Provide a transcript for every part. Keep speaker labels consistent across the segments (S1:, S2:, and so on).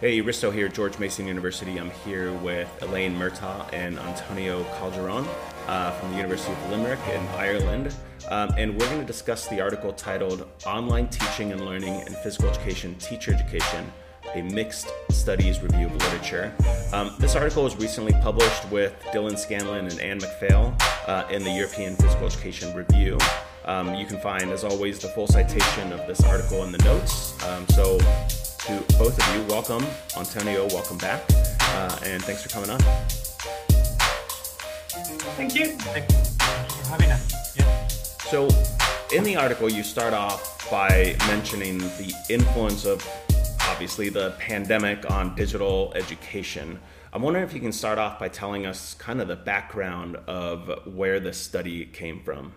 S1: Hey, Risto here, at George Mason University. I'm here with Elaine Murtagh and Antonio Calderon uh, from the University of Limerick in Ireland. Um, and we're going to discuss the article titled Online Teaching and Learning in Physical Education, Teacher Education, a mixed studies review of literature. Um, this article was recently published with Dylan Scanlon and Ann MacPhail uh, in the European Physical Education Review. Um, you can find, as always, the full citation of this article in the notes. Um, so, to both of you, welcome. Antonio, welcome back. Uh, and thanks for coming on.
S2: Thank you. Thank you for having us. Yeah.
S1: So, in the article, you start off by mentioning the influence of obviously the pandemic on digital education. I'm wondering if you can start off by telling us kind of the background of where this study came from.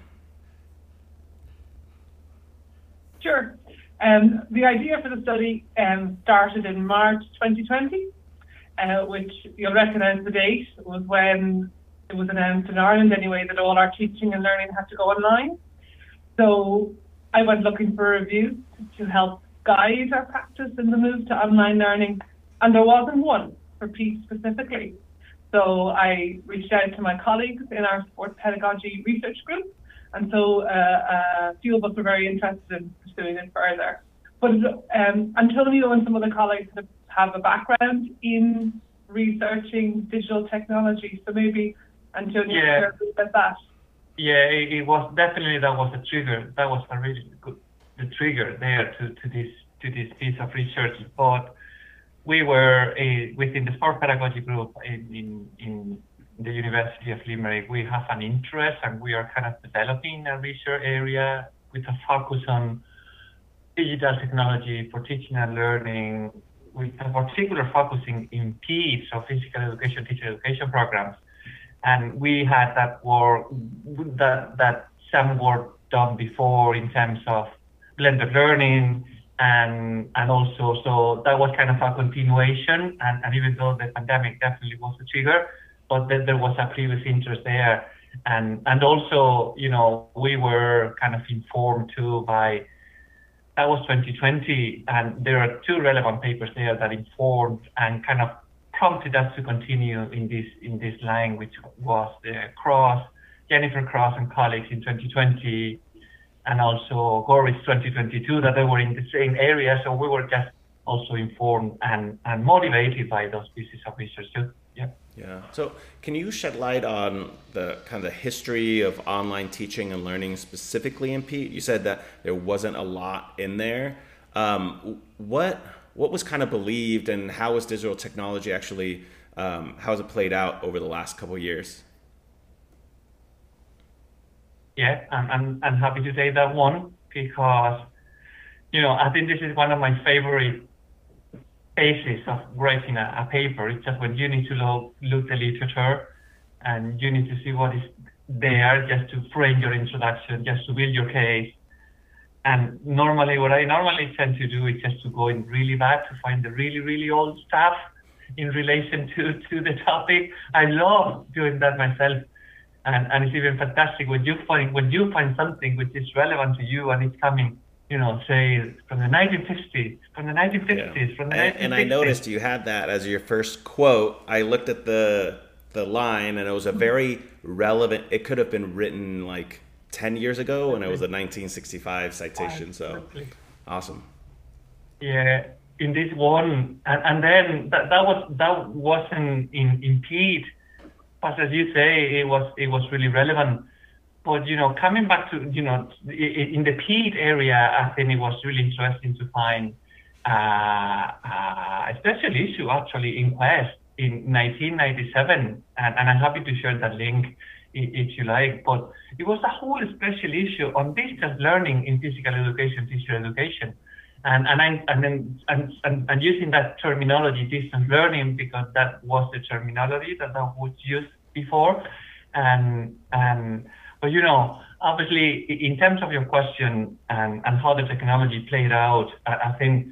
S2: Sure. Um, the idea for the study um, started in March 2020, uh, which you'll recognise the date was when it was announced in Ireland anyway that all our teaching and learning had to go online. So I went looking for reviews to help guide our practice in the move to online learning, and there wasn't one for PETE specifically. So I reached out to my colleagues in our sports pedagogy research group, and so uh, a few of us were very interested in pursuing it further. But um, Antonio and some of the colleagues have a background in researching digital technology, so maybe Antonio yeah. share about that.
S3: Yeah, it, it was definitely that was a trigger. That was a really good the trigger there to, to this to this piece of research. But we were a, within the sport pedagogy group in, in, in the University of Limerick. We have an interest, and we are kind of developing a research area with a focus on digital technology for teaching and learning, with a particular focusing in PETE, so physical education, teacher education programs. And we had that work, that, that some work done before in terms of blended learning and and also so that was kind of a continuation and, and even though the pandemic definitely was a trigger but then there was a previous interest there and and also you know we were kind of informed too by that was 2020 and there are two relevant papers there that informed and kind of prompted us to continue in this in this line which was the cross jennifer cross and colleagues in 2020 and also Goris 2022 that they were in the same area. So we were just also informed and, and motivated by those pieces of research too. Yeah.
S1: Yeah. So, can you shed light on the kind of the history of online teaching and learning specifically in PEAT? You said that there wasn't a lot in there. Um, what what was kind of believed, and how was digital technology actually? Um, how has it played out over the last couple years?
S3: yeah, I'm, I'm, I'm happy to say that one because, you know, I think this is one of my favorite basis of writing a, a paper. It's just when you need to look, look the literature and you need to see what is there just to frame your introduction, just to build your case. And normally, what I normally tend to do is just to go in really bad to find the really, really old stuff in relation to, to the topic. I love doing that myself and, and it's even fantastic when you find when you find something which is relevant to you and it's coming you know say from the 1950s from the 1950s yeah. from the
S1: and, 1950s. and i noticed you had that as your first quote i looked at the the line and it was a mm-hmm. very relevant it could have been written like 10 years ago and it was a 1965 citation so awesome
S3: yeah in this one and, and then that, that was that wasn't in in PETE but as you say, it was it was really relevant. But you know, coming back to you know, in the PETE area, I think it was really interesting to find uh, uh, a special issue actually in Quest in 1997, and, and I'm happy to share that link if you like. But it was a whole special issue on distance learning in physical education, teacher education. And and I, and then and, and, and using that terminology distance learning because that was the terminology that I was used before. And and but you know obviously in terms of your question and and how the technology played out I, I think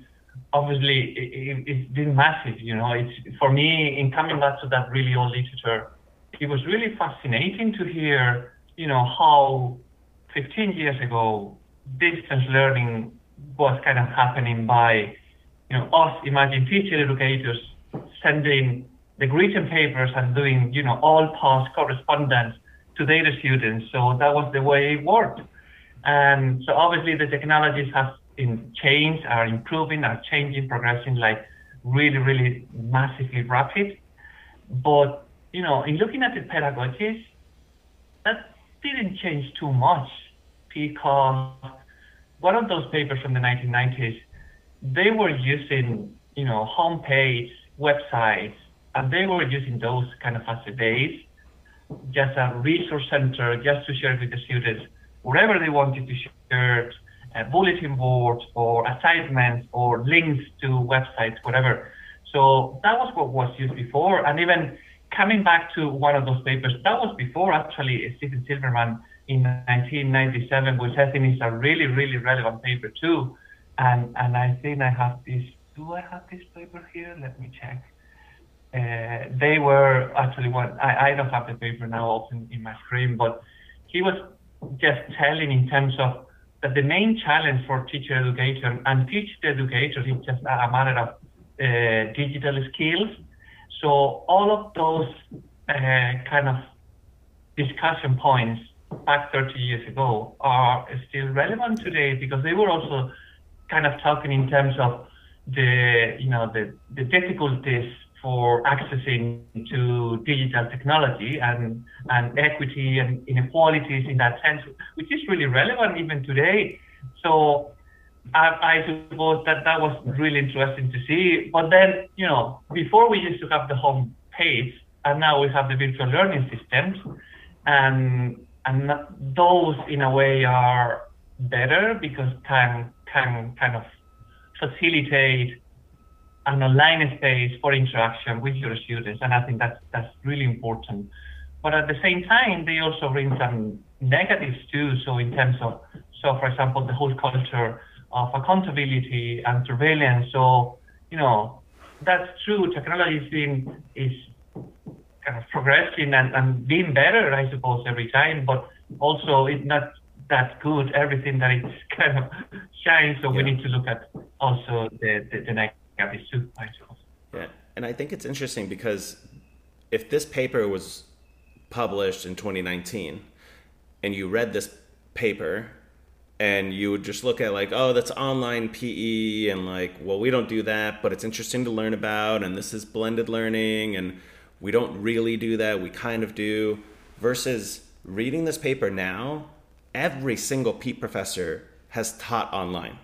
S3: obviously it, it's been massive you know. It's for me in coming back to that really old literature it was really fascinating to hear you know how 15 years ago distance learning was kind of happening by you know, us, imagine teacher educators sending the written papers and doing, you know, all past correspondence to their students. So that was the way it worked. And so obviously the technologies have been changed, are improving, are changing, progressing like really, really massively rapid. But, you know, in looking at the pedagogies, that didn't change too much because one of those papers from the 1990s, they were using, you know, homepage, websites, and they were using those kind of as a base, just a resource center, just to share with the students whatever they wanted to share, uh, bulletin board or assignments or links to websites, whatever. So that was what was used before. And even coming back to one of those papers, that was before actually Stephen Silverman in 1997, which I think is a really, really relevant paper too. And and I think I have this. Do I have this paper here? Let me check. Uh, they were actually one. I, I don't have the paper now open in my screen, but he was just telling in terms of that the main challenge for teacher education and teacher educators is just a matter of uh, digital skills. So all of those uh, kind of discussion points back 30 years ago are still relevant today because they were also kind of talking in terms of the you know the, the difficulties for accessing to digital technology and, and equity and inequalities in that sense, which is really relevant even today. So I, I, suppose that that was really interesting to see. But then, you know, before we used to have the home page, and now we have the virtual learning systems, and and those in a way are better because can can kind of facilitate an online space for interaction with your students, and I think that's that's really important. But at the same time, they also bring some negatives too. So in terms of, so for example, the whole culture of accountability and surveillance. So you know, that's true. Technology is being is kind of progressing and, and being better, I suppose, every time. But also, it's not that good. Everything that it's kind of shines. So yeah. we need to look at also the the, the negative too, I suppose.
S1: Yeah, and I think it's interesting because if this paper was published in 2019 and you read this paper and you would just look at like oh that's online pe and like well we don't do that but it's interesting to learn about and this is blended learning and we don't really do that we kind of do versus reading this paper now every single PETE professor has taught online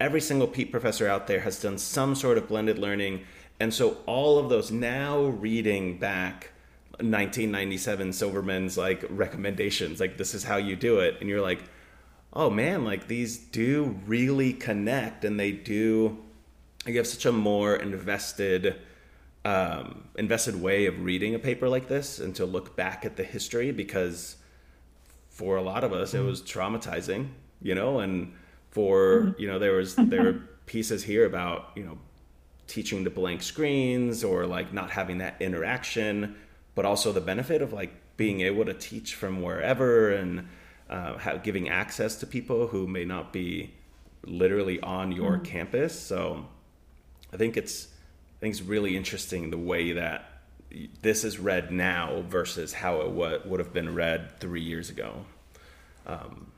S1: every single PETE professor out there has done some sort of blended learning and so all of those now reading back 1997 silverman's like recommendations like this is how you do it and you're like oh man, like these do really connect and they do you have such a more invested um, invested way of reading a paper like this and to look back at the history because for a lot of us mm-hmm. it was traumatizing, you know, and for mm-hmm. you know there was there were pieces here about you know teaching the blank screens or like not having that interaction, but also the benefit of like being able to teach from wherever and uh, giving access to people who may not be literally on your mm. campus. So I think it's I think it's really interesting the way that this is read now versus how it w- would have been read three years ago. Um,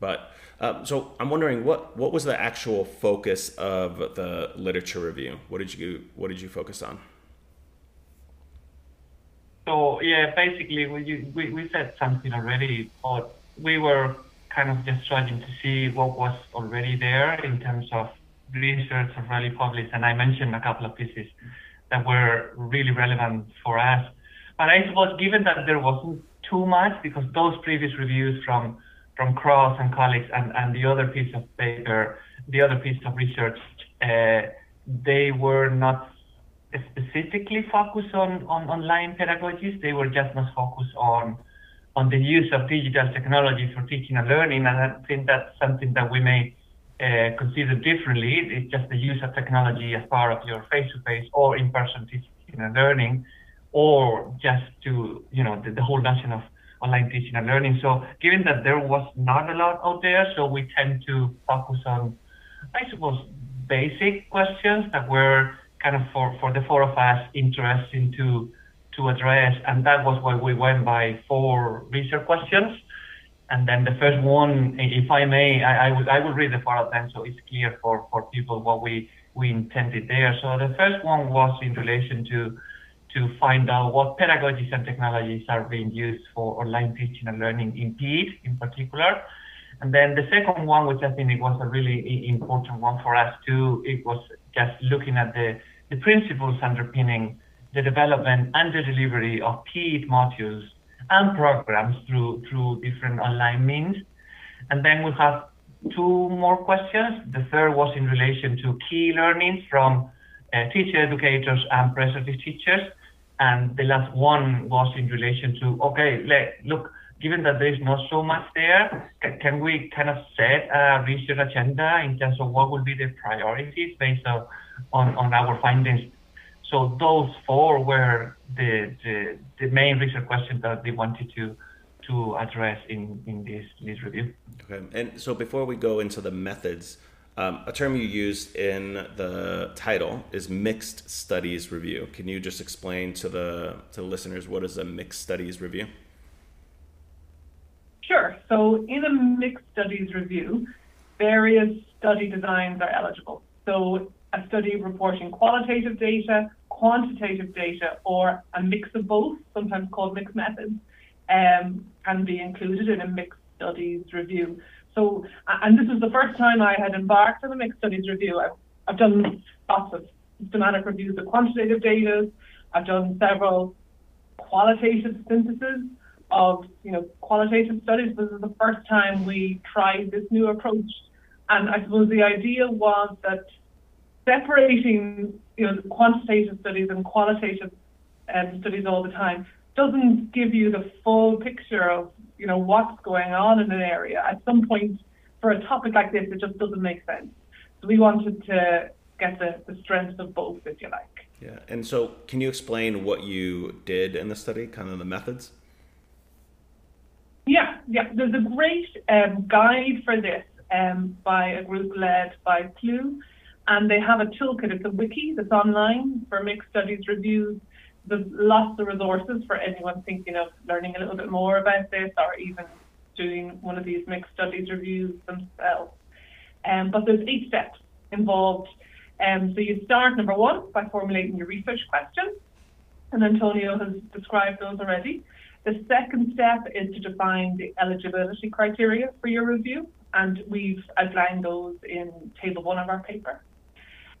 S1: but uh, so I'm wondering what what was the actual focus of the literature review? What did you what did you focus on?
S3: So yeah, basically we we, we said something already, but we were kind of just trying to see what was already there in terms of research already published. And I mentioned a couple of pieces that were really relevant for us. But I suppose given that there wasn't too much, because those previous reviews from from Cross and colleagues and, and the other piece of paper, the other piece of research, uh, they were not specifically focused on, on online pedagogies. They were just not focused on on the use of digital technology for teaching and learning. And I think that's something that we may uh, consider differently. It's just the use of technology as part of your face-to-face or in-person teaching and learning, or just to, you know, the, the whole notion of online teaching and learning. So given that there was not a lot out there, so we tend to focus on, I suppose, basic questions that were kind of for, for the four of us interesting to to address, and that was why we went by four research questions. And then the first one, if I may, I, I, will, I will read the four of them so it's clear for, for people what we, we intended there. So the first one was in relation to to find out what pedagogies and technologies are being used for online teaching and learning in PETE in particular. And then the second one, which I think it was a really important one for us too, it was just looking at the, the principles underpinning the development and the delivery of PETE modules and programs through through different online means. And then we have two more questions. The third was in relation to key learnings from uh, teacher educators and prescriptive teachers. And the last one was in relation to, okay, look, given that there's not so much there, can, we kind of set a research agenda in terms of what will be the priorities based on, on, on our findings so those four were the, the, the main research questions that they wanted to to address in, in this, this review.
S1: Okay, and so before we go into the methods, um, a term you used in the title is mixed studies review. Can you just explain to the to the listeners what is a mixed studies review?
S2: Sure. So in a mixed studies review, various study designs are eligible. So a study reporting qualitative data, quantitative data, or a mix of both, sometimes called mixed methods, um, can be included in a mixed studies review. So, and this is the first time I had embarked on a mixed studies review. I've, I've done lots of systematic reviews of quantitative data. I've done several qualitative syntheses of, you know, qualitative studies. This is the first time we tried this new approach. And I suppose the idea was that separating you know quantitative studies and qualitative um, studies all the time doesn't give you the full picture of you know what's going on in an area. At some point, for a topic like this, it just doesn't make sense. So we wanted to get the, the strengths of both, if you like.
S1: Yeah, and so can you explain what you did in the study, kind of the methods?
S2: Yeah, yeah. There's a great um, guide for this um, by a group led by Pluye and they have a toolkit. It's a wiki that's online for mixed studies reviews. There's lots of resources for anyone thinking of learning a little bit more about this or even doing one of these mixed studies reviews themselves. Um, but there's eight steps involved. Um, so you start number one by formulating your research question, and Antonio has described those already. The second step is to define the eligibility criteria for your review, and we've outlined those in table one of our paper.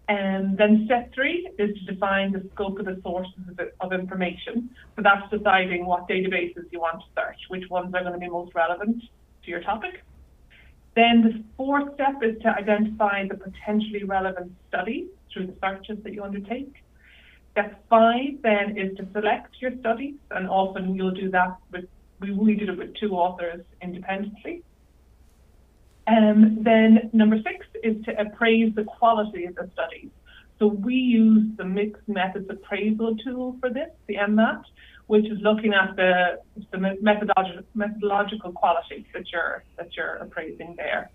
S2: And then step three is to define the scope of the sources of, of, information. So that's deciding what databases you want to search, which ones are going to be most relevant to your topic. Then the fourth step is to identify the potentially relevant studies through the searches that you undertake. Step five then is to select your studies, and often you'll do that with, we, we did it with two authors independently. Um, then number six is to appraise the quality of the studies. So we use the mixed methods appraisal tool for this, the MMAT, which is looking at the, the methodological, methodological quality that you're, that you're appraising there.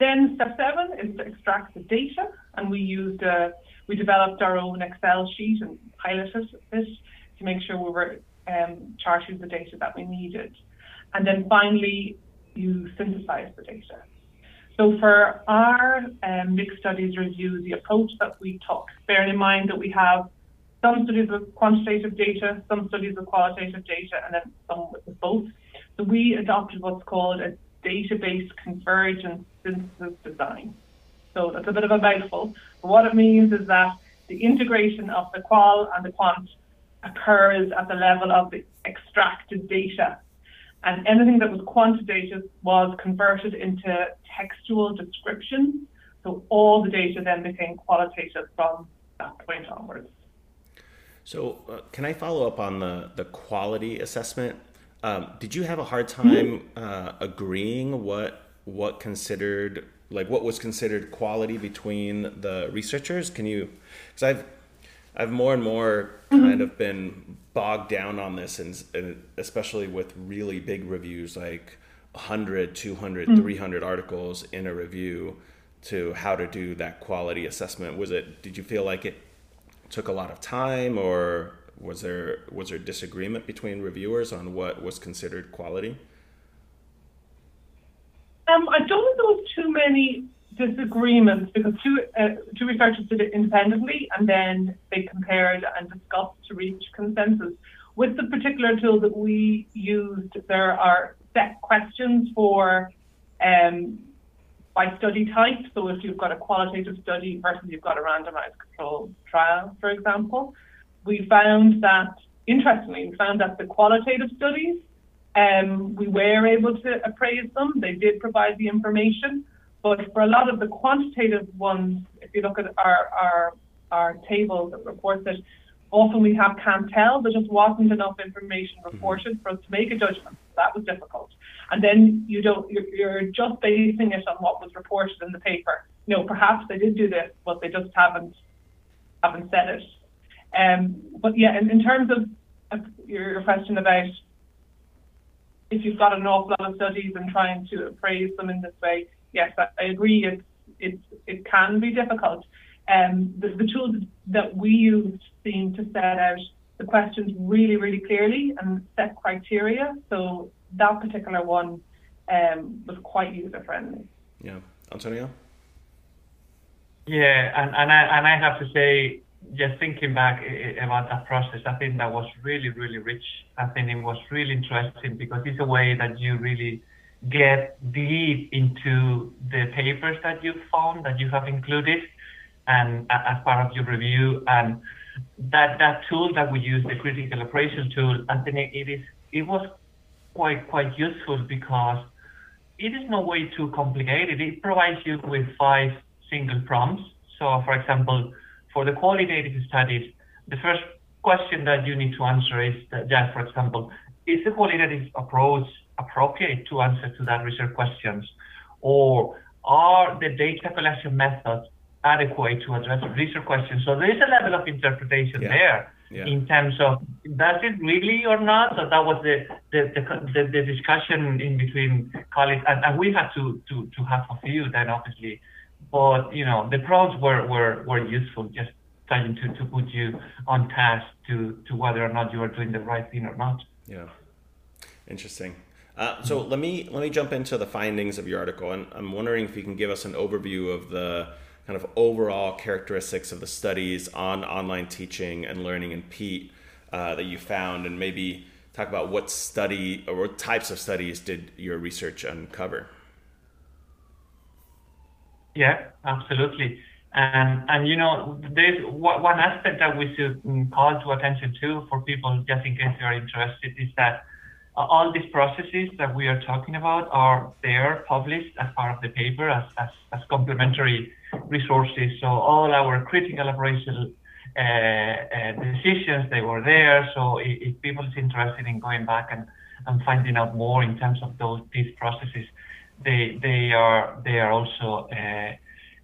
S2: Then step seven is to extract the data, and we used uh, we developed our own Excel sheet and piloted this to make sure we were um, charting the data that we needed. And then finally, you synthesize the data. So for our um, mixed studies review, the approach that we took, bearing in mind that we have some studies with quantitative data, some studies with qualitative data, and then some with both. So we adopted what's called a database convergence synthesis design. So that's a bit of a mouthful. But what it means is that the integration of the qual and the quant occurs at the level of the extracted data and anything that was quantitative was converted into textual description. So all the data then became qualitative from that point onwards.
S1: So, uh, can I follow up on the, the quality assessment? Um, did you have a hard time uh, agreeing what what considered like what was considered quality between the researchers? Can you? Because I've I've more and more kind of been bogged down on this, and, and, especially with really big reviews like 100, 200, mm-hmm. 300 articles in a review. to how to do that quality assessment? Was it? Did you feel like it took a lot of time, or was there was there disagreement between reviewers on what was considered quality?
S2: Um, I don't was too many disagreements because two uh, two researchers did it independently and then they compared and discussed to reach consensus. With the particular tool that we used, there are set questions for um, by study type. So if you've got a qualitative study versus you've got a randomized controlled trial, for example, we found that interestingly, we found that the qualitative studies, um, we were able to appraise them. They did provide the information, but for a lot of the quantitative ones, if you look at our our, our table that reports it, often we have can't tell. There just wasn't enough information mm-hmm. reported for us to make a judgment. That was difficult. And then you don't, you're, you're just basing it on what was reported in the paper. You know, perhaps they did do this, but they just haven't haven't said it. Um, but yeah, in, in terms of, of your question about if you've got an awful lot of studies and trying to appraise them in this way, yes, I, I agree. It's it's it can be difficult. Um, the, the tools that we used seem to set out the questions really, really clearly and set criteria. So that particular one um, was quite user friendly.
S1: Yeah, Antonio.
S3: Yeah, and and I and I have to say, just thinking back about that process, I think that was really, really rich. I think it was really interesting because it's a way that you really get deep into the papers that you found that you have included and as part of your review. And that that tool that we use the critical appraisal tool think it is it was quite quite useful because it is no way too complicated. It provides you with five single prompts. So for example for the qualitative studies the first question that you need to answer is that just for example is the qualitative approach appropriate to answer to that research questions? Or are the data collection methods adequate to address research questions? So there is a level of interpretation yeah. there yeah. in terms of does it really or not? So that was the the, the, the, the discussion in between colleagues, and, and we had to, to, to have a few then obviously. But you know the prompts were, were, were useful, just trying to, to put you on task to, to whether or not you are doing the right thing or not.
S1: Yeah, interesting. Uh, so let me let me jump into the findings of your article, and I'm wondering if you can give us an overview of the kind of overall characteristics of the studies on online teaching and learning in PETE uh, that you found, and maybe talk about what study or what types of studies did your research uncover.
S3: Yeah, absolutely. And and you know, there's one aspect that we should mm, call to attention to for people, just in case they are interested, is that all these processes that we are talking about are there published as part of the paper as, as, as complementary resources. So all our critical operational uh, uh, decisions, they were there. So if, if people is interested in going back and, and finding out more in terms of those these processes, they they are they are also uh,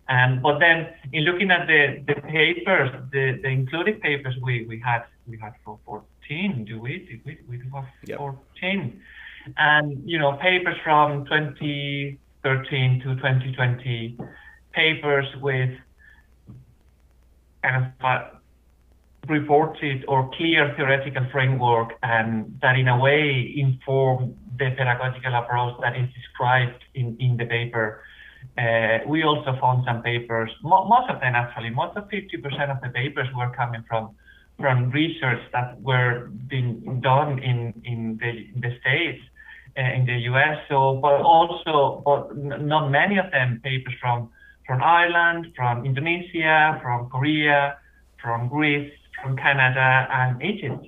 S3: and but then in looking at the, the papers, the, the included papers we, we had we had for, for 14, do we? We, we do have yep. 14. And, you know, papers from 2013 to 2020, papers with kind of reported or clear theoretical framework and that in a way inform the pedagogical approach that is described in, in the paper. Uh, we also found some papers, mo- most of them actually, most of 50% of the papers were coming from from research that were being done in in the, in the states uh, in the US. So, but also, but not many of them papers from from Ireland, from Indonesia, from Korea, from Greece, from Canada, and Egypt.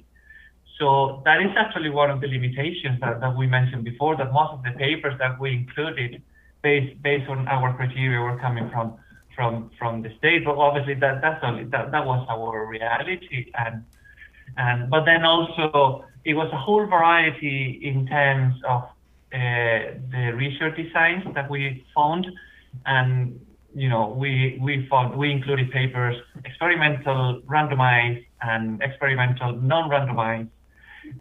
S3: So that is actually one of the limitations that, that we mentioned before. That most of the papers that we included, based based on our criteria, were coming from from from the state. But obviously that that's only that, that was our reality and and but then also it was a whole variety in terms of uh, the research designs that we found and you know we we found we included papers experimental randomized and experimental non-randomized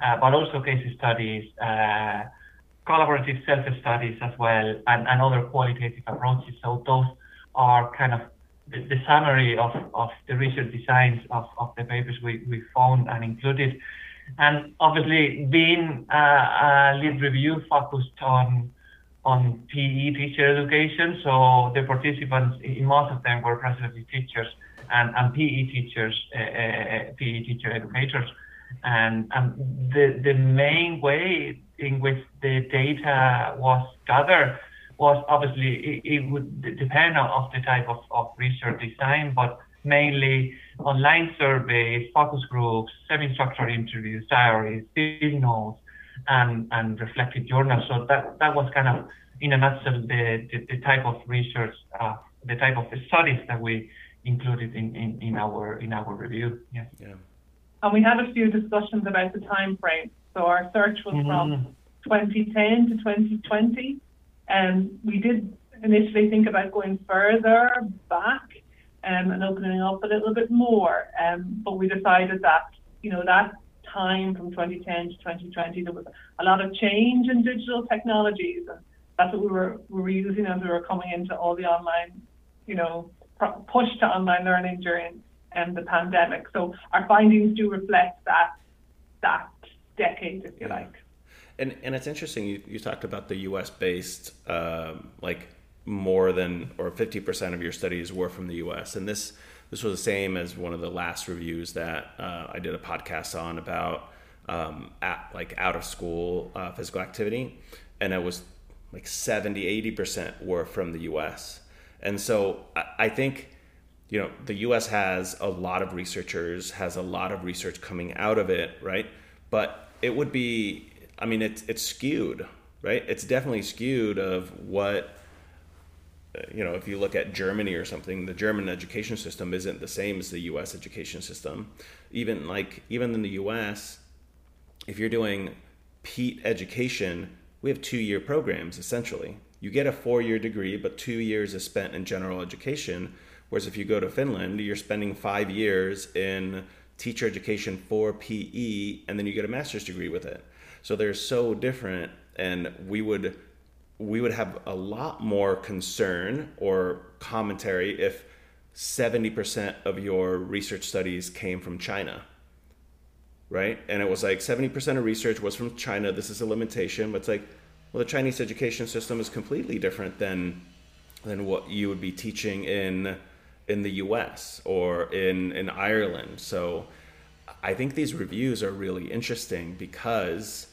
S3: uh, but also case studies uh, collaborative self-studies as well and, and other qualitative approaches so those are kind of the, the summary of, of the research designs of, of the papers we, we found and included. And obviously, being a, a lead review focused on on PE teacher education, so the participants, in most of them were presently teachers and, and PE teachers, uh, uh, PE teacher educators. And, and the, the main way in which the data was gathered was obviously it, it would depend on of the type of, of research design, but mainly online surveys, focus groups, semi-structured interviews, diaries, field notes, and, and reflected journals. So that, that was kind of, in a nutshell, the, the, the type of research, uh, the type of studies that we included in, in, in our in our review. Yeah.
S1: Yeah.
S2: And we had a few discussions about the time frame. So our search was
S3: Mhm.
S2: from 2010 to 2020. And we did initially think about going further back um, and opening up a little bit more. Um, but we decided that, you know, that time from 2010 to 2020, there was a lot of change in digital technologies. And that's what we were, we were using as we were coming into all the online, you know, push to online learning during um, the pandemic. So our findings do reflect that, that decade, if you like.
S1: And and it's interesting. You, you talked about the U.S. based, um, like more than or fifty percent of your studies were from the U.S. And this this was the same as one of the last reviews that uh, I did a podcast on about um, at, like out of school uh, physical activity, and it was like 70, 80 percent were from the U.S. And so I, I think you know the US has a lot of researchers has a lot of research coming out of it right but it would be I mean it's it's skewed right? It's definitely skewed of what you know if you look at Germany or something the German education system isn't the same as the US education system. Even like even in the US if you're doing PETE education we have 2 year programs essentially. You get a 4 year degree but 2 years is spent in general education Whereas if you go to Finland, you're spending five years in teacher education for PE, and then you get a master's degree with it. So they're so different, and we would we would have a lot more concern or commentary if 70% of your research studies came from China. Right? And it was like 70% of research was from China. This is a limitation, but it's like, well, the Chinese education system is completely different than than what you would be teaching in in the US or in in Ireland. So I think these reviews are really interesting because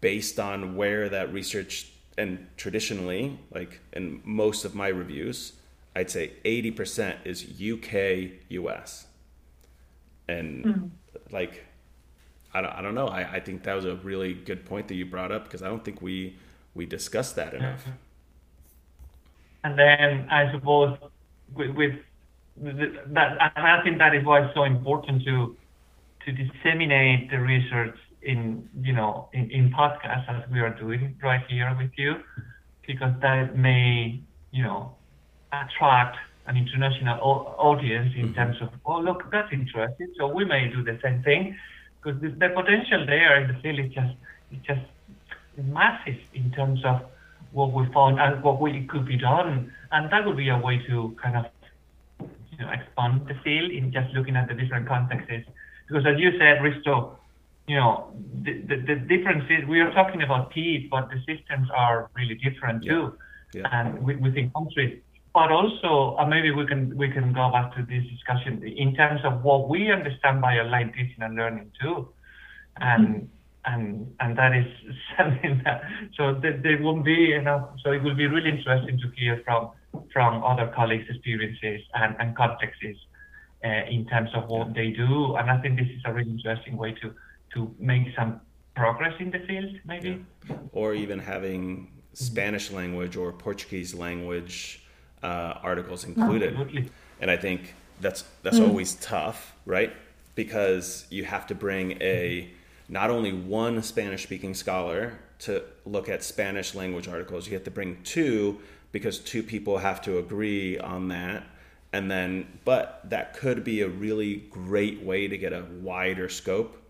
S1: based on where that research and traditionally like in most of my reviews I'd say 80% is UK US. And hmm. like I don't, I don't know. I, I think that was a really good point that you brought up because I don't think we we discussed that enough. Mm-hmm.
S3: And then I suppose with, with that, I think that is why it's so important to to disseminate the research in you know in, in podcasts as we are doing right here with you, because that may you know attract an international au- audience in mm-hmm. terms of oh look that's interesting so we may do the same thing because the, the potential there in the field is just is just massive in terms of what we found and what we could be done and that would be a way to kind of you know expand the field in just looking at the different contexts. Because as you said Risto you know the, the, the differences we are talking about P but the systems are really different too.
S1: Yeah.
S3: and wi- within countries but also uh, maybe we can we can go back to this discussion in terms of what we understand by online teaching and learning too. And and and that is something that so there, there won't be enough so it will be really interesting to hear from from other colleagues experiences and, and contexts uh, in terms of what they do. And i think this is a really interesting way to to make some progress in the field maybe
S1: or even having Spanish language or Portuguese language uh, articles included.
S3: Absolutely.
S1: And I think that's that's always tough, right? Because you have to bring a not only one Spanish speaking scholar to look at Spanish language articles, you have to bring two because two people have to agree on that. And then, but that could be a really great way to get a wider scope.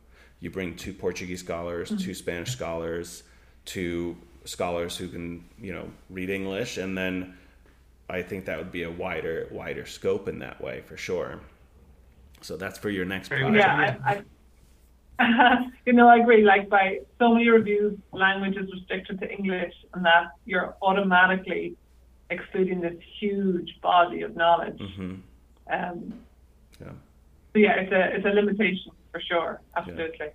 S1: You bring two Portuguese scholars, two Spanish scholars, two scholars who can, you know, read English, and then I think that would be a wider wider scope in that way for sure. So that's for your next project.
S2: Yeah, I, I you know, I agree. Like by so many reviews, language is restricted to English, and that you're automatically excluding this huge body of knowledge.
S1: Mm-hmm.
S2: Um,
S1: Yeah.
S2: so yeah, it's a it's a limitation for sure, absolutely.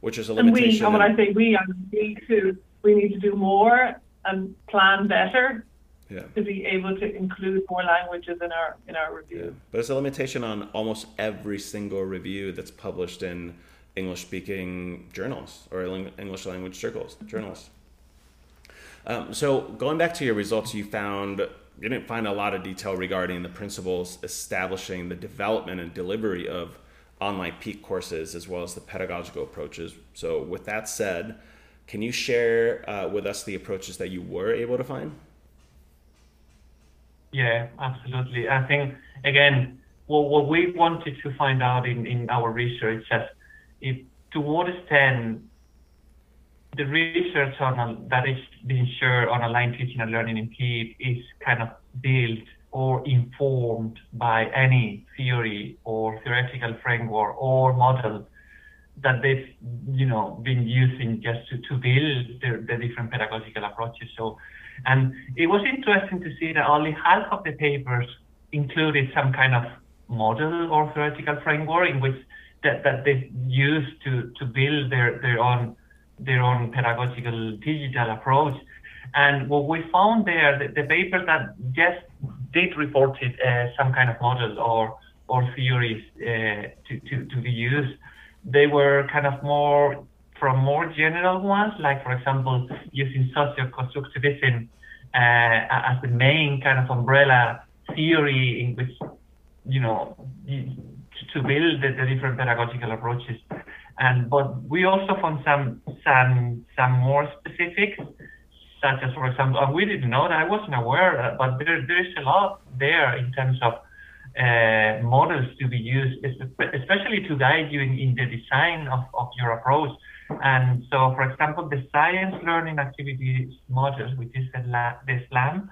S1: Which is a
S2: And we,
S1: limitation.
S2: and when I say we, I mean we too. We need to do more and plan better
S1: yeah.
S2: to be able to include more languages in our in our
S1: Yeah,
S2: review.
S1: but it's a limitation on almost every single review that's published in English-speaking journals or English language circles journals. Um, so going back to your results, you found you didn't find a lot of detail regarding the principles establishing the development and delivery of online PETE courses as well as the pedagogical approaches. So with that said, can you share uh, with us the approaches that you were able to find?
S3: Yeah, absolutely. I think again, what, what we wanted to find out in, in our research is if to what extent the research on a, that is being shared on online teaching and learning in PETE is kind of built or informed by any theory or theoretical framework or model that they've you know been using just to, to build the, different pedagogical approaches. So and it was interesting to see that only half of the papers included some kind of model or theoretical framework in which that, that they used to, to build their, their own their own pedagogical digital approach. And what we found there, the, the papers that just did reported uh, some kind of models or or theories uh, to, to, to be used, they were kind of more from more general ones, like for example, using socio-constructivism uh, as the main kind of umbrella theory in which, you know, to build the, the different pedagogical approaches. And but we also found some some some more specifics, such as for example, we didn't know that I wasn't aware, but there there is a lot there in terms of uh, models to be used, especially to guide you in, in the design of, of your approach. And so, for example, the science learning activities models, which is the, the SLAM,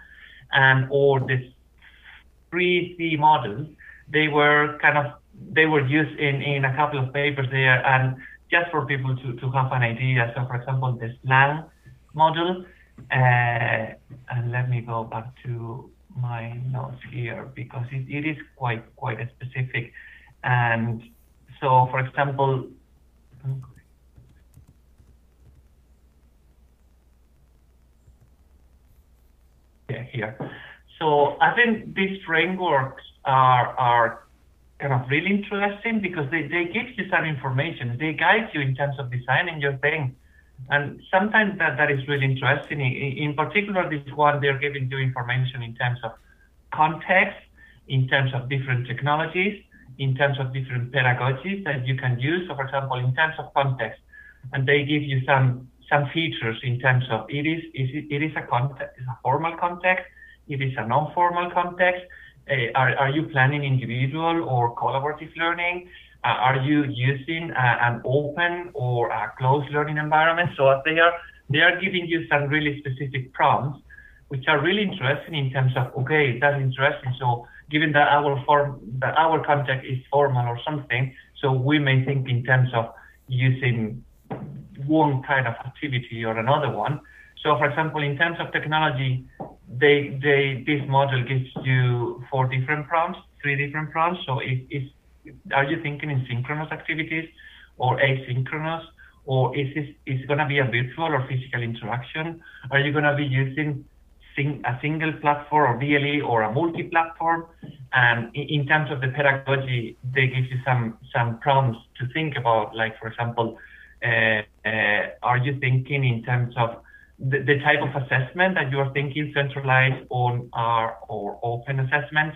S3: and or the 3C models, they were kind of they were used in, in a couple of papers there. And just for people to, to have an idea, so for example, the SLAM model, Uh, and let me go back to my notes here because it, it is quite quite specific. And so, for example, yeah, here. So I think these frameworks are are kind of really interesting because they, they give you some information. They guide you in terms of designing your thing. And sometimes that, that is really interesting. In, in particular, this one, they're giving you information in terms of context, in terms of different technologies, in terms of different pedagogies that you can use. So, for example, in terms of context, and they give you some some features in terms of it is, it, is a context, a formal context, it is a non-formal context. Uh, are, are you planning individual or collaborative learning? Uh, are you using uh, an open or a closed learning environment? So they are they are giving you some really specific prompts, which are really interesting in terms of okay, that's interesting. So given that our form that our context is formal or something, so we may think in terms of using one kind of activity or another one. So, for example, in terms of technology, they, they, this model gives you four different prompts, three different prompts. So, if, if are you thinking in synchronous activities or asynchronous, or is this is going to be a virtual or physical interaction? Are you going to be using sing, a single platform or DLE or a multi-platform? And in, in terms of the pedagogy, they give you some some prompts to think about, like for example. Uh, uh, are you thinking in terms of the, the, type of assessment that you are thinking centralized on are or open assessment,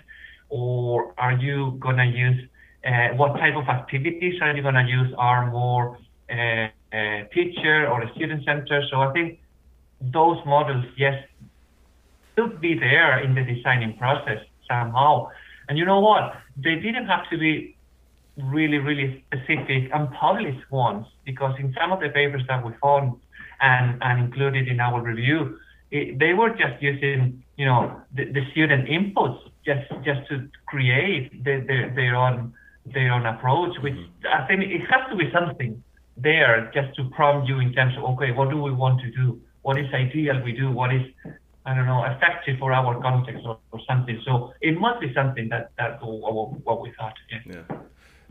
S3: or are you gonna use uh, what type of activities are you gonna use are more teacher or a student centered? So I think those models, yes, should be there in the designing process somehow. And you know what? They didn't have to be really, really specific and published ones, because in some of the papers that we found and, and included in our review, it, they were just using, you know, the, the student inputs just just to create their, their, their own their own approach. Which mm-hmm. I think it has to be something there just to prompt you in terms of okay, what do we want to do? What is ideal we do? What is I don't know effective for our context or, or something? So it must be something that that what, what we thought.
S1: Yeah. yeah.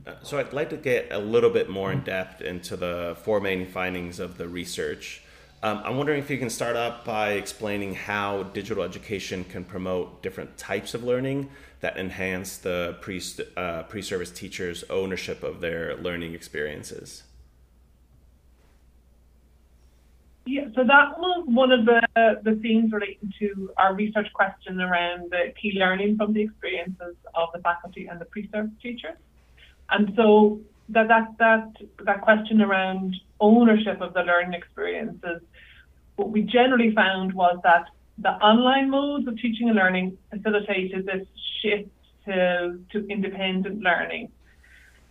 S1: Uh, so I'd like to get a little bit more in depth into the four main findings of the research. Um, I'm wondering if you can start up by explaining how digital education can promote different types of learning that enhance the pre uh, pre-service teachers' ownership of their learning experiences.
S2: Yeah, so that was one of the, the themes relating to our research question around the key learning from the experiences of the faculty and the pre-service teachers. And so that that that that question around ownership of the learning experiences, what we generally found was that the online modes of teaching and learning facilitated this shift to, to independent learning.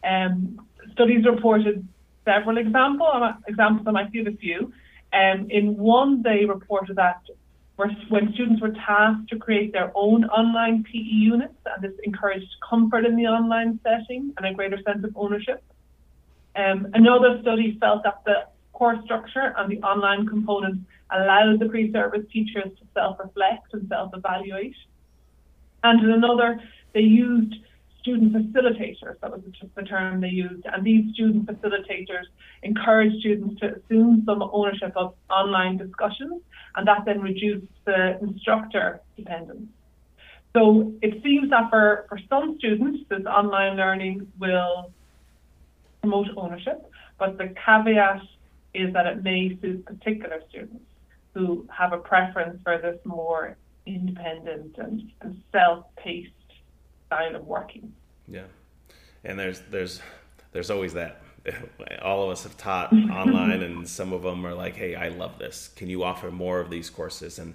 S2: Um, studies reported several example, examples, I might give a few. Um, in one, they reported that when students were tasked to create their own online PE units, and this encouraged comfort in the online setting and a greater sense of ownership. Um, another study felt that the course structure and the online components allowed the pre-service teachers to self-reflect and self-evaluate. And in another, they used student facilitators, that was the term they used, and these student facilitators encouraged students to assume some ownership of online discussions and that then reduced the instructor dependence. So it seems that for, for some students, this online learning will promote ownership, but the caveat is that it may suit particular students who have a preference for this more independent and, and self-paced style of working.
S1: Yeah, and there's there's there's always that. All of us have taught online and some of them are like hey i love this. Can you offer more of these courses? And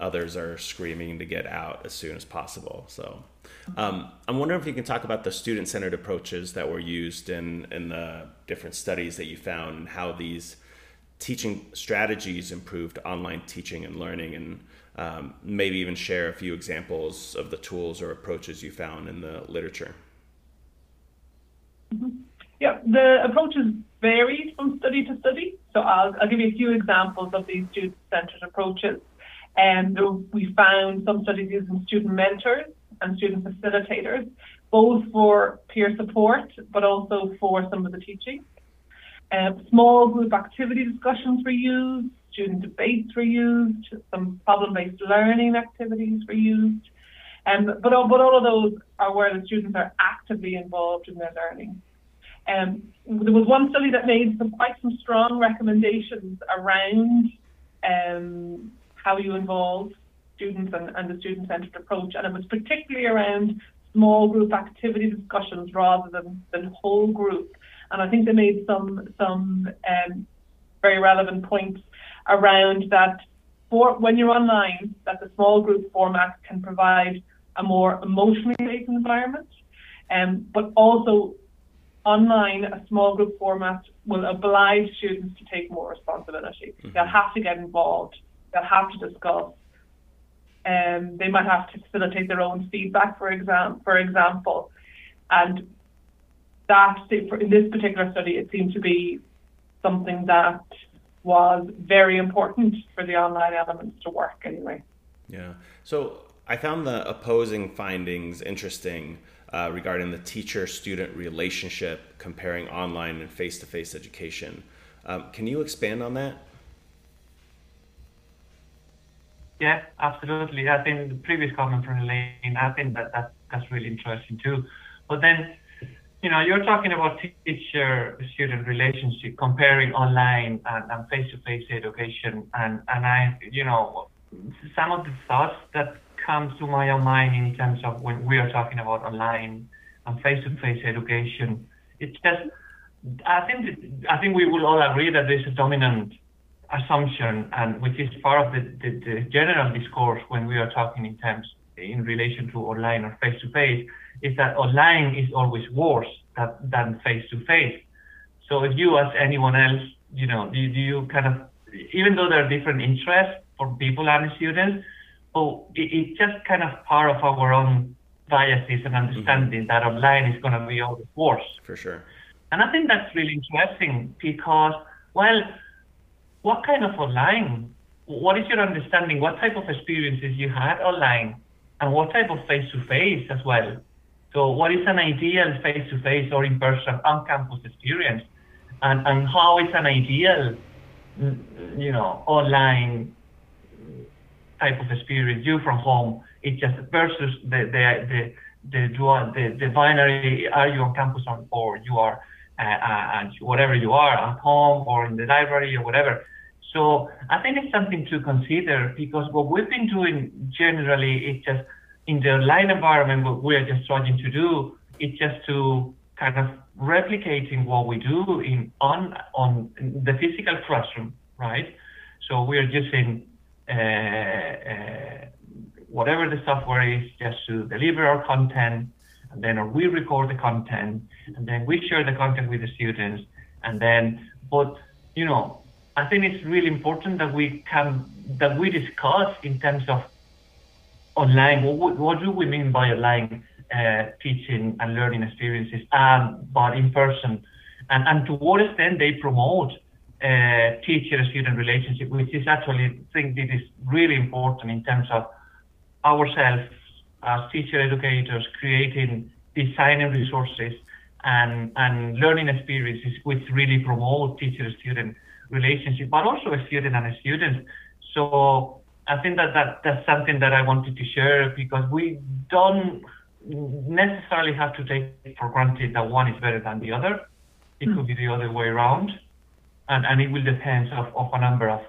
S1: others are screaming to get out as soon as possible so um, i'm wondering if you can talk about the student-centered approaches that were used in, in the different studies that you found and how these teaching strategies improved online teaching and learning and um, maybe even share a few examples of the tools or approaches you found in the literature
S2: mm-hmm. Yeah, the approaches varied from study to study. So I'll, I'll give you a few examples of these student-centered approaches. And we found some studies using student mentors and student facilitators, both for peer support, but also for some of the teaching. Um, small group activity discussions were used, student debates were used, some problem-based learning activities were used. Um, but, all, but all of those are where the students are actively involved in their learning. Um, there was one study that made some quite some strong recommendations around um, how you involve students and, and the student-centered approach, and it was particularly around small group activity discussions rather than, than whole group. And I think they made some some um, very relevant points around that for when you're online, that the small group format can provide a more emotionally based environment, um, but also online, a small group format will oblige students to take more responsibility. Mm-hmm. They'll have to get involved. They'll have to discuss. Um, they might have to facilitate their own feedback, for exam, for example. And that, in this particular study, it seemed to be something that was very important for the online elements to work anyway.
S1: Yeah. So I found the opposing findings interesting uh, regarding the teacher student relationship comparing online and face to face education. Um, can you expand on that?
S3: Yeah, absolutely. I think the previous comment from Elaine, I think that, that that's really interesting too. But then, you know, you're talking about teacher student relationship, comparing online and face to face education. And, and I, you know, some of the thoughts that comes to my mind in terms of when we are talking about online and face-to-face education. It's just, I think, I think we will all agree that there's a dominant assumption, and which is part of the, the, the general discourse when we are talking in terms in relation to online or face-to-face, is that online is always worse that, than face-to-face. So if you ask anyone else, you know, do, do you kind of, even though there are different interests, for people and students. But it, it's just kind of part of our own biases and understanding mm-hmm. that online is going to be the worse.
S1: For sure.
S3: And I think that's really interesting because, well, what kind of online? What is your understanding? What type of experiences you had online, and what type of face-to-face as well? So, what is an ideal face-to-face or in-person on-campus experience, and and how is an ideal, you know, online type of experience you from home? It just versus the the the the, the, the binary are you on campus or you are uh, uh, whatever you are at home or in the library or whatever. So I think it's something to consider because what we've been doing generally is just in the online environment, what we're just trying to do is just to kind of replicating what we do in on on the physical classroom, right? So we're using uh, uh, whatever the software is just to deliver our content and then we record the content, and then we share the content with the students, and then, but you know, I think it's really important that we can that we discuss in terms of online. What, what do we mean by online uh, teaching and learning experiences, and but in person, and and to what extent they promote uh, teacher-student relationship, which is actually I think this is really important in terms of ourselves as teacher educators creating designing resources and, and learning experiences which really promote teacher student relationship, but also a student and a student. So I think that, that that's something that I wanted to share because we don't necessarily have to take for granted that one is better than the other. It could be the other way around. And, and it will depend of, of a number of,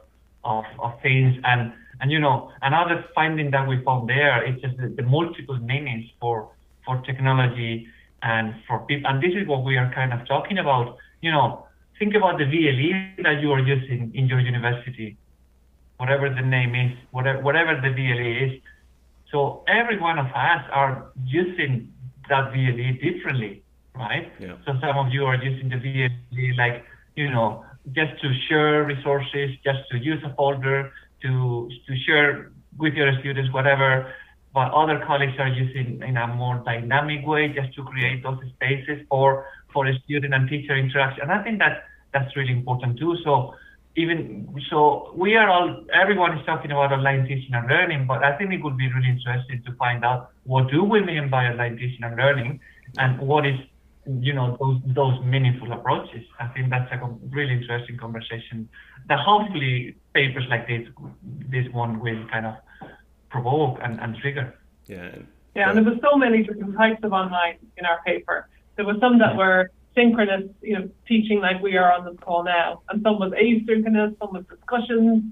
S3: of, of things. And and you know, another finding that we found there is just the, the multiple meanings for for technology and for people. And this is what we are kind of talking about. You know, think about the VLE that you are using in your university, whatever the name is, whatever whatever the VLE is. So every one of us are using that VLE differently, right?
S1: Yeah.
S3: So some of you are using the VLE like, you know, just to share resources, just to use a folder, to to share with your students whatever but other colleagues are using in a more dynamic way just to create those spaces for for a student and teacher interaction and i think that that's really important too so even so we are all everyone is talking about online teaching and learning but i think it would be really interesting to find out what do we mean by online teaching and learning and what is you know those those meaningful approaches. I think that's a really interesting conversation that hopefully papers like this this one will kind of provoke and, and trigger.
S1: Yeah.
S2: Yeah, and there was so many different types of online in our paper. There were some that were synchronous, you know, teaching like we are on this call now, and some was asynchronous, some was discussions.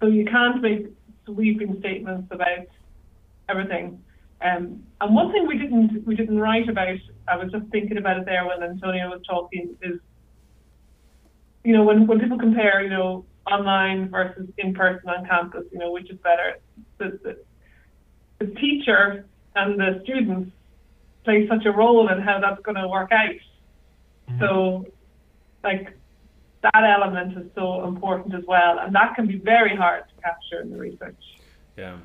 S2: So you can't make sweeping statements about everything. Um, and one thing we didn't we didn't write about, I was just thinking about it there when Antonio was talking, is you know when when people compare, you know, online versus in person on campus, you know, which is better? The, the, the teacher and the students play such a role in how that's going to work out. Mm-hmm. So, like that element is so important as well, and that can be very hard to capture in the research.
S1: Yeah.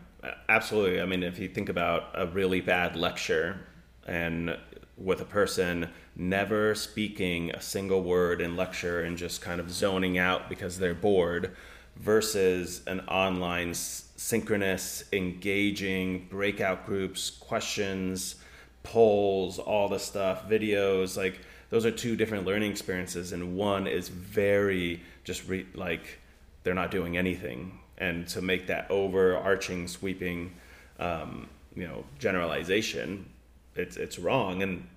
S1: Absolutely. I mean, if you think about a really bad lecture and with a person never speaking a single word in lecture and just kind of zoning out because they're bored versus an online synchronous, engaging breakout groups, questions, polls, all the stuff, videos, like those are two different learning experiences and one is very just re- like they're not doing anything and to make that overarching, sweeping, um, you know, generalization, it's it's wrong. And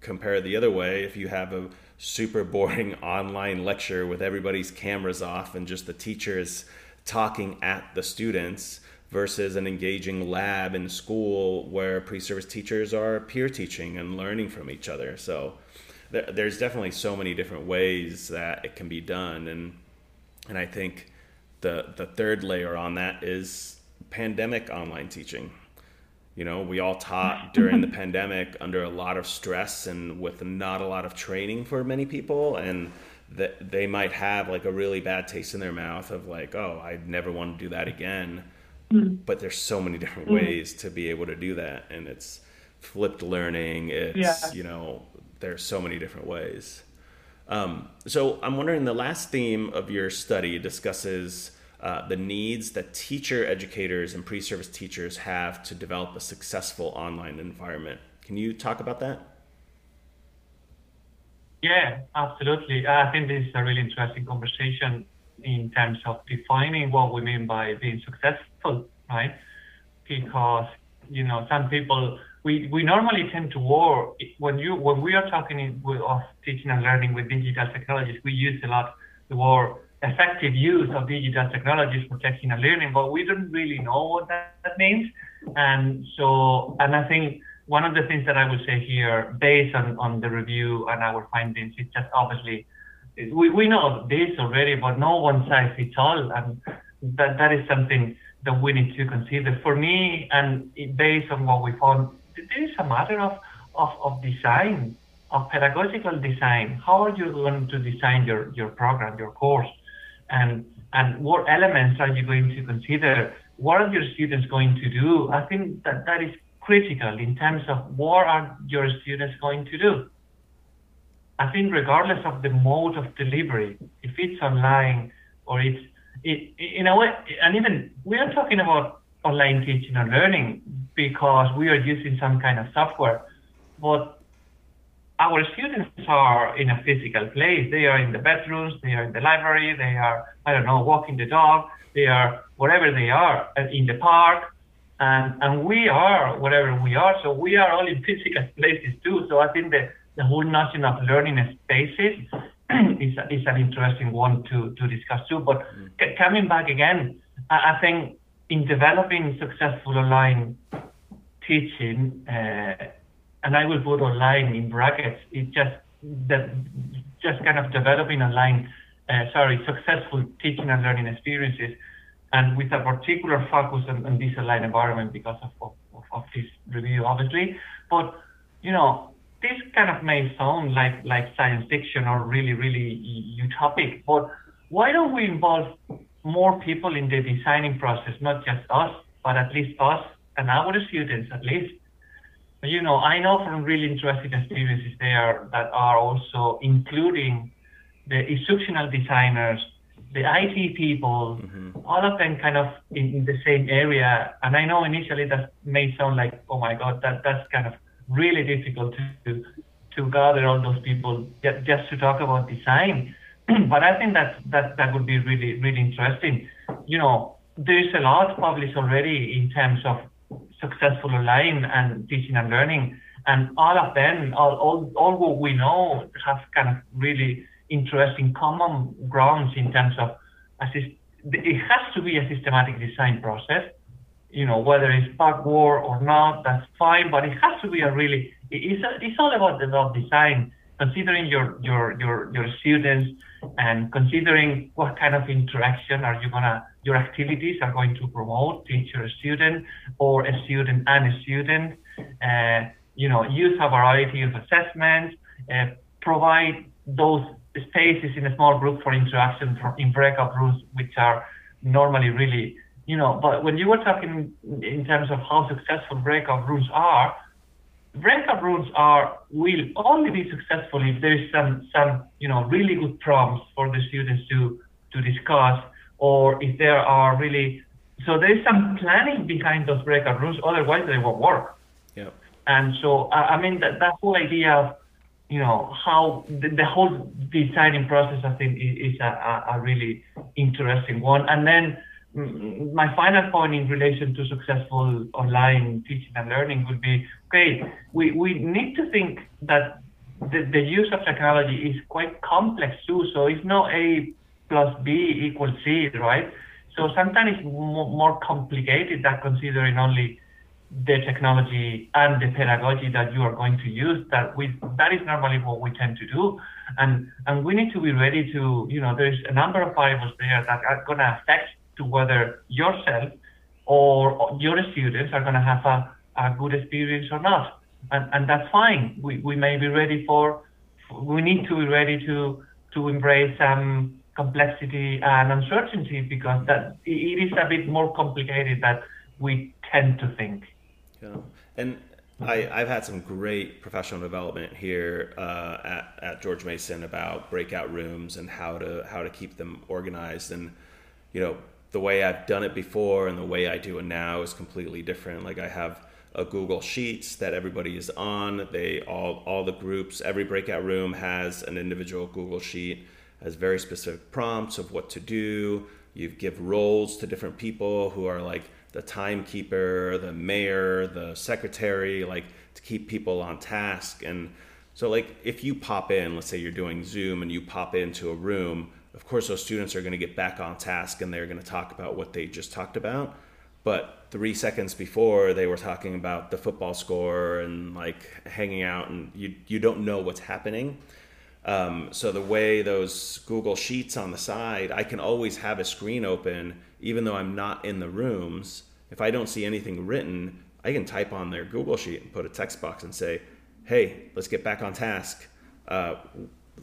S1: compare the other way, if you have a super boring online lecture with everybody's cameras off and just the teachers talking at the students versus an engaging lab in school where pre-service teachers are peer teaching and learning from each other. So there's definitely so many different ways that it can be done, and and I think the the third layer on that is pandemic online teaching. You know, we all taught during the pandemic under a lot of stress and with not a lot of training for many people, and that they might have like a really bad taste in their mouth of like, oh, I never want to do that again. Mm. But there's so many different mm. ways to be able to do that, and it's flipped learning. It's yeah. you know there's so many different ways. Um, so I'm wondering the last theme of your study discusses uh, the needs that teacher educators and pre-service teachers have to develop a successful online environment. Can you talk about that?
S3: Yeah, absolutely. I think this is a really interesting conversation in terms of defining what we mean by being successful, right? Because you know some people we, we normally tend to work when you when we are talking in, of teaching and learning with digital technologies we use a lot the word effective use of digital technologies for teaching and learning but we don't really know what that, that means and so and I think one of the things that I would say here, based on, on the review and our findings, is just obviously we, we know this already, but no one size fits all, and that that is something that we need to consider. For me, and based on what we found, there is a matter of, of, of design, of pedagogical design. How are you going to design your, your program, your course, and and what elements are you going to consider? What are your students going to do? I think that that is critical in terms of what are your students going to do. I think regardless of the mode of delivery, if it's online or it's it, in a way, and even we are talking about online teaching and learning because we are using some kind of software, but our students are in a physical place. They are in the bedrooms, they are in the library, they are, I don't know, walking the dog, they are wherever they are, uh, in the park, and and we are whatever we are. So we are all in physical places too. So I think that the whole notion of learning spaces is is an interesting one to to discuss too. But mm. coming back again, I, I, think in developing successful online teaching, uh, and I will put online in brackets, it just that just kind of developing online, uh, sorry, successful teaching and learning experiences and with a particular focus on, on this online environment because of, of, of, this review, obviously. But, you know, this kind of may sound like, like science fiction or really, really utopic, but why don't we involve more people in the designing process, not just us, but at least us and our students at least? You know, I know from really interesting experiences there that are also including the instructional designers, the IT people, mm-hmm. all of them kind of in, in, the same area. And I know initially that may sound like, oh my God, that that's kind of really difficult to to gather all those people just to talk about design. but I think that that that would be really really interesting. You know, there's a lot published already in terms of successful online and teaching and learning, and all of them, all all, all what we know have kind of really interesting common grounds in terms of assist, it has to be a systematic design process. You know, whether it's backward or not, that's fine, but it has to be a really, it's, a, it's all about, the design, considering your, your, your, your students and considering what kind of interaction are you gonna, your activities are going to promote teacher student or a student and a student, uh, you know, use a variety of assessments, uh, provide those spaces in a small group for interaction in breakout rooms, which are normally really, you know, but when you were talking in terms of how successful breakout rooms are, breakout rooms are will only be successful if there is some some you know really good prompts for the students to to discuss, or if there are really so there is some planning behind those breakout rooms. Otherwise, they won't work.
S1: Yeah.
S3: And so I, I mean that that whole idea of you know how the, the, whole designing process i think is, is a, a, really interesting one and then my final point in relation to successful online teaching and learning would be okay we, we need to think that the, the use of technology is quite complex too. So it's not a plus b equals c right? So sometimes it's more, more complicated than considering only the technology and the pedagogy that you are going to use. That we that is normally what we tend to do. And and we need to be ready to you know there's a number of variables there that are going to affect to whether yourself or your students are going to have a, a good experience or not and and that's fine we we may be ready for we need to be ready to to embrace some complexity and uncertainty because that it is a bit more complicated than we tend to think.
S1: Yeah, and I, I've had some great professional development here uh, at, at George Mason about breakout rooms and how to how to keep them organized. And you know, the way I've done it before and the way I do it now is completely different. Like I have a Google Sheets that everybody is on. They all all the groups, every breakout room has an individual Google Sheet, has very specific prompts of what to do. You give roles to different people who are like the timekeeper, the mayor, the secretary, like to keep people on task. And so, like, if you pop in, let's say you're doing Zoom and you pop into a room, of course, those students are going to get back on task and they're going to talk about what they just talked about. But three seconds before, they were talking about the football score and like hanging out, and you you don't know what's happening. Um, so the way those Google Sheets on the side, I can always have a screen open even though I'm not in the rooms, if I don't see anything written, I can type on their Google Sheet and put a text box and say, hey, let's get back on task. Uh,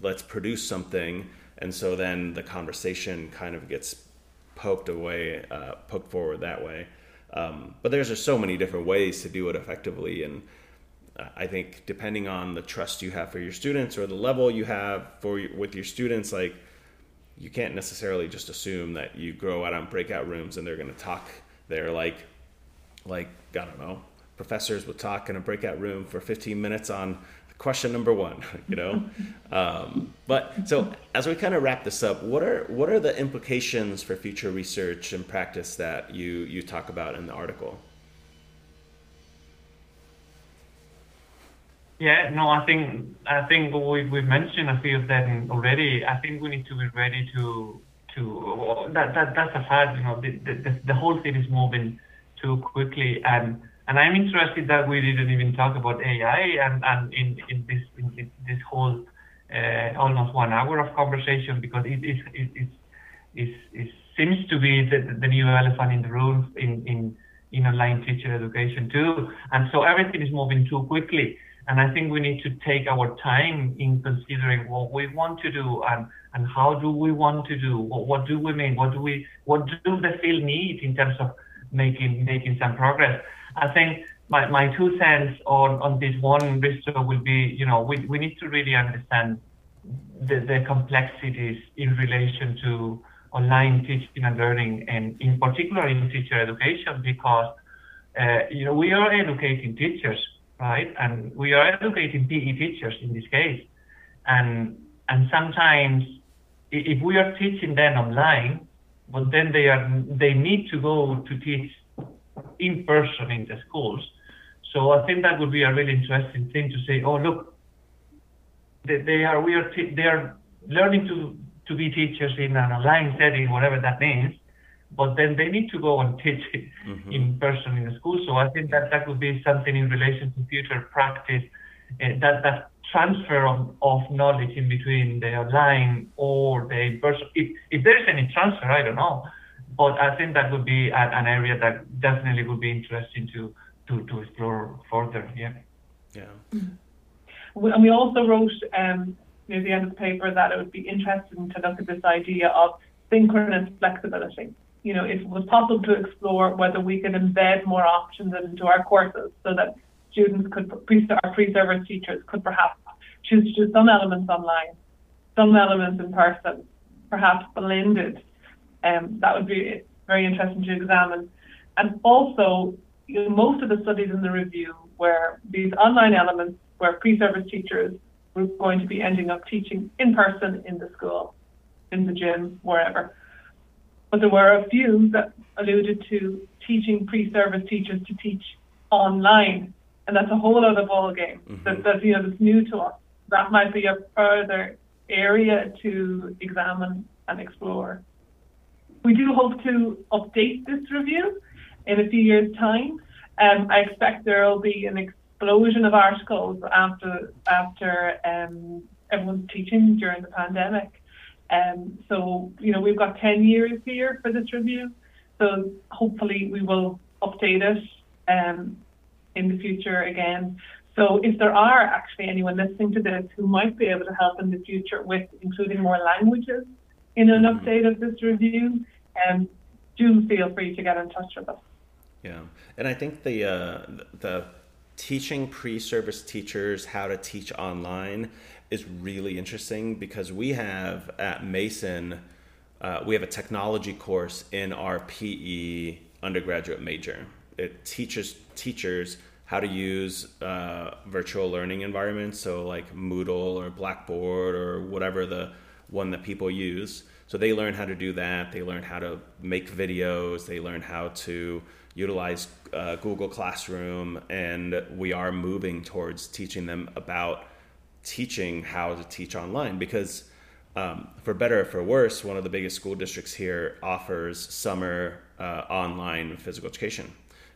S1: let's produce something. And so then the conversation kind of gets poked away, uh, poked forward that way. Um, but there's just so many different ways to do it effectively. And I think depending on the trust you have for your students or the level you have for with your students, like you can't necessarily just assume that you grow out on breakout rooms and they're going to talk there like like I don't know professors would talk in a breakout room for 15 minutes on question number one you know um, but so as we kind of wrap this up what are what are the implications for future research and practice that you you talk about in the article
S3: Yeah, no, I think I think we we've mentioned a few of them already. I think we need to be ready to to that that that's a fact. You know, the the, the whole thing is moving too quickly, and and I'm interested that we didn't even talk about AI and and in in this in, this whole uh, almost one hour of conversation because it is it, it, it, it seems to be the, the new elephant in the room in in in online teacher education too, and so everything is moving too quickly. And I think we need to take our time in considering what we want to do and, and how do we want to do, what, what do we mean, what do we, what do the field need in terms of making, making some progress. I think my, my two cents on, on this one, Risto, will be, you know, we, we need to really understand the, the complexities in relation to online teaching and learning, and in particular in teacher education, because, uh, you know, we are educating teachers, right? And we are educating PE teachers in this case. And, and sometimes if we are teaching them online, but then they are, they need to go to teach in person in the schools. So I think that would be a really interesting thing to say, oh, look, they, they are, we are, they are learning to, to be teachers in an online setting, whatever that means but then they need to go and teach mm-hmm. in person in the school. So I think that that would be something in relation to future practice, uh, that that transfer of, of knowledge in between the online or the in person. If, if there is any transfer, I don't know, but I think that would be an, an area that definitely would be interesting to to, to explore further. Yeah.
S1: Yeah.
S2: Mm-hmm. And we also wrote um, near the end of the paper that it would be interesting to look at this idea of synchronous flexibility you know, if it was possible to explore whether we could embed more options into our courses so that students could, our pre-service teachers could perhaps choose to do some elements online, some elements in person, perhaps blended. Um, that would be very interesting to examine. And also, you know, most of the studies in the review were these online elements where pre-service teachers were going to be ending up teaching in person in the school, in the gym, wherever. But there were a few that alluded to teaching pre-service teachers to teach online, and that's a whole other ballgame. Mm-hmm. That, that's you know that's new to us. That might be a further area to examine and explore. We do hope to update this review in a few years' time. Um, I expect there will be an explosion of articles after after um, everyone's teaching during the pandemic. Um, so, you know, we've got 10 years here for this review. So hopefully we will update it um, in the future again. So if there are actually anyone listening to this who might be able to help in the future with including more languages in an mm-hmm. update of this review, um, do feel free to get in touch with us.
S1: Yeah, and I think the uh, the teaching pre-service teachers how to teach online is really interesting because we have at Mason uh, we have a technology course in our PE undergraduate major. It teaches teachers how to use uh, virtual learning environments, so like Moodle or Blackboard or whatever the one that people use. So they learn how to do that. They learn how to make videos. They learn how to utilize uh, Google Classroom, and we are moving towards teaching them about teaching how to teach online because. Um, for better or for worse, one of the biggest school districts here offers summer uh, online physical education.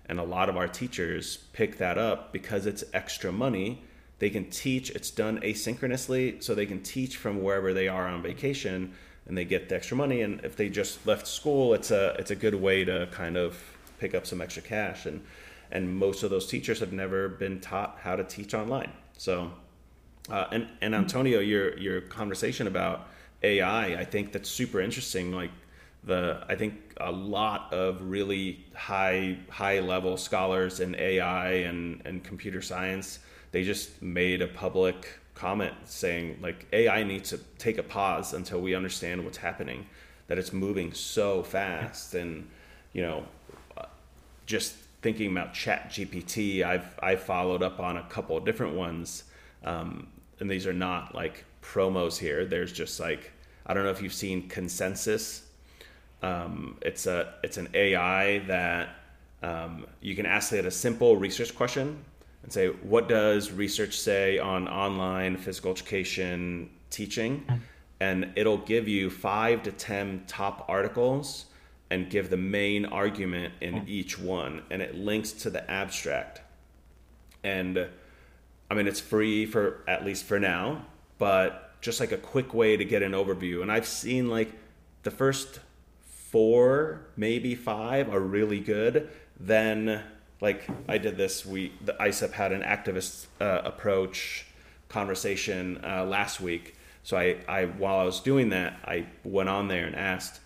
S1: And a lot of our teachers pick that up because it's extra money. They can teach, it's done asynchronously, so they can teach from wherever they are on vacation and they get the extra money. And if they just left school, it's a, it's a good way to kind of pick up some extra cash. And and most of those teachers have never been taught how to teach online. So, uh, and and Antonio, your your conversation about AI, I think that's super interesting. Like the I think a lot of really high high level scholars in AI and and computer science, they just made a public comment saying like AI needs to take a pause until we understand what's happening, that it's moving so fast and you know just thinking about Chat GPT, I've I followed up on a couple different ones, um, and these are not like promos here. There's just like I don't know if you've seen Consensus. Um, it's a it's an AI that um, you can ask it a simple research question and say, "What does research say on online physical education teaching?" And it'll give you five to ten top articles and give the main argument in hmm. each one and it links to the abstract and i mean it's free for at least for now but just like a quick way to get an overview and i've seen like the first four maybe five are really good then like i did this we the AIESEP had an activist uh, approach conversation uh, last week. So I, I while i was doing that i went on there and asked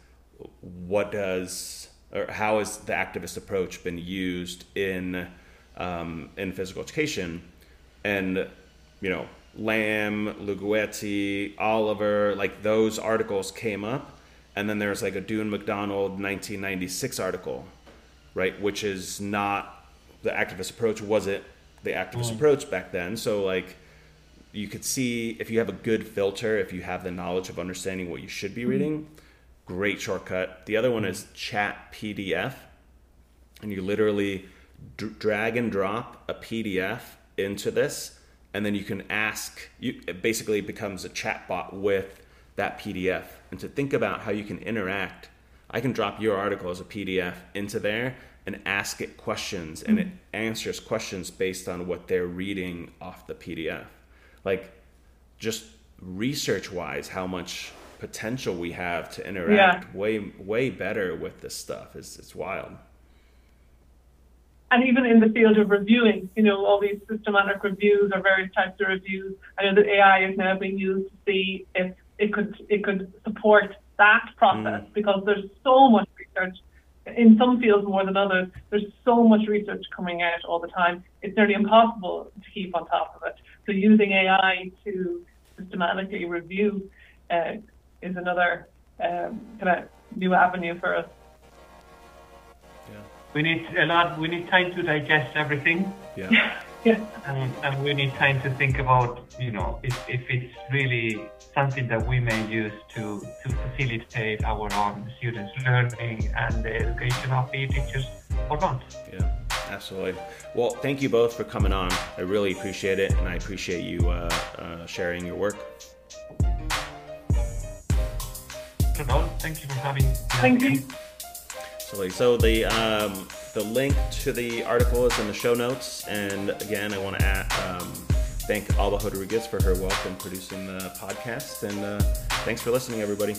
S1: what does or how has the activist approach been used in um, in physical education? And you know lamb Luguetti, oliver like those articles came up. And then there's like a Doune Macdonald 1996 article right which is not the activist approach wasn't the activist mm. approach back then so like you could see if you have a good filter if you have the knowledge of understanding what you should be mm-hmm. reading great shortcut. The other one is Chat PDF, and you literally d- drag and drop a PDF into this, and then you can ask. You it basically becomes a chat bot with that PDF. And to think about how you can interact, I can drop your article as a PDF into there and ask it questions, and it mm. answers questions based on what they're reading off the PDF. Like, just research wise, how much potential we have to interact yeah. way way better with this stuff. It's it's wild.
S2: And even in the field of reviewing, you know, all these systematic reviews or various types of reviews. I know that AI is now being used to see if it could it could support that process mm. because there's so much research in some fields more than others. There's so much research coming out all the time. It's nearly impossible to keep on top of it. So using AI to systematically review uh, is another um, kind of new avenue for us.
S3: Yeah. We need a lot. We need time to digest everything.
S1: Yeah.
S2: yeah.
S3: And, and we need time to think about, you know, if, if it's really something that we may use to, to facilitate our own students' learning and the education of the teachers or not.
S1: Yeah, absolutely. Well, thank you both for coming on. I really appreciate it, and I appreciate you uh, uh, sharing your work.
S3: Thank you for having me.
S2: Thank you.
S1: So, so the um, the link to the article is in the show notes. And again, I want to um, thank Alba Rodriguez for her in producing the podcast. And uh, thanks for listening, everybody.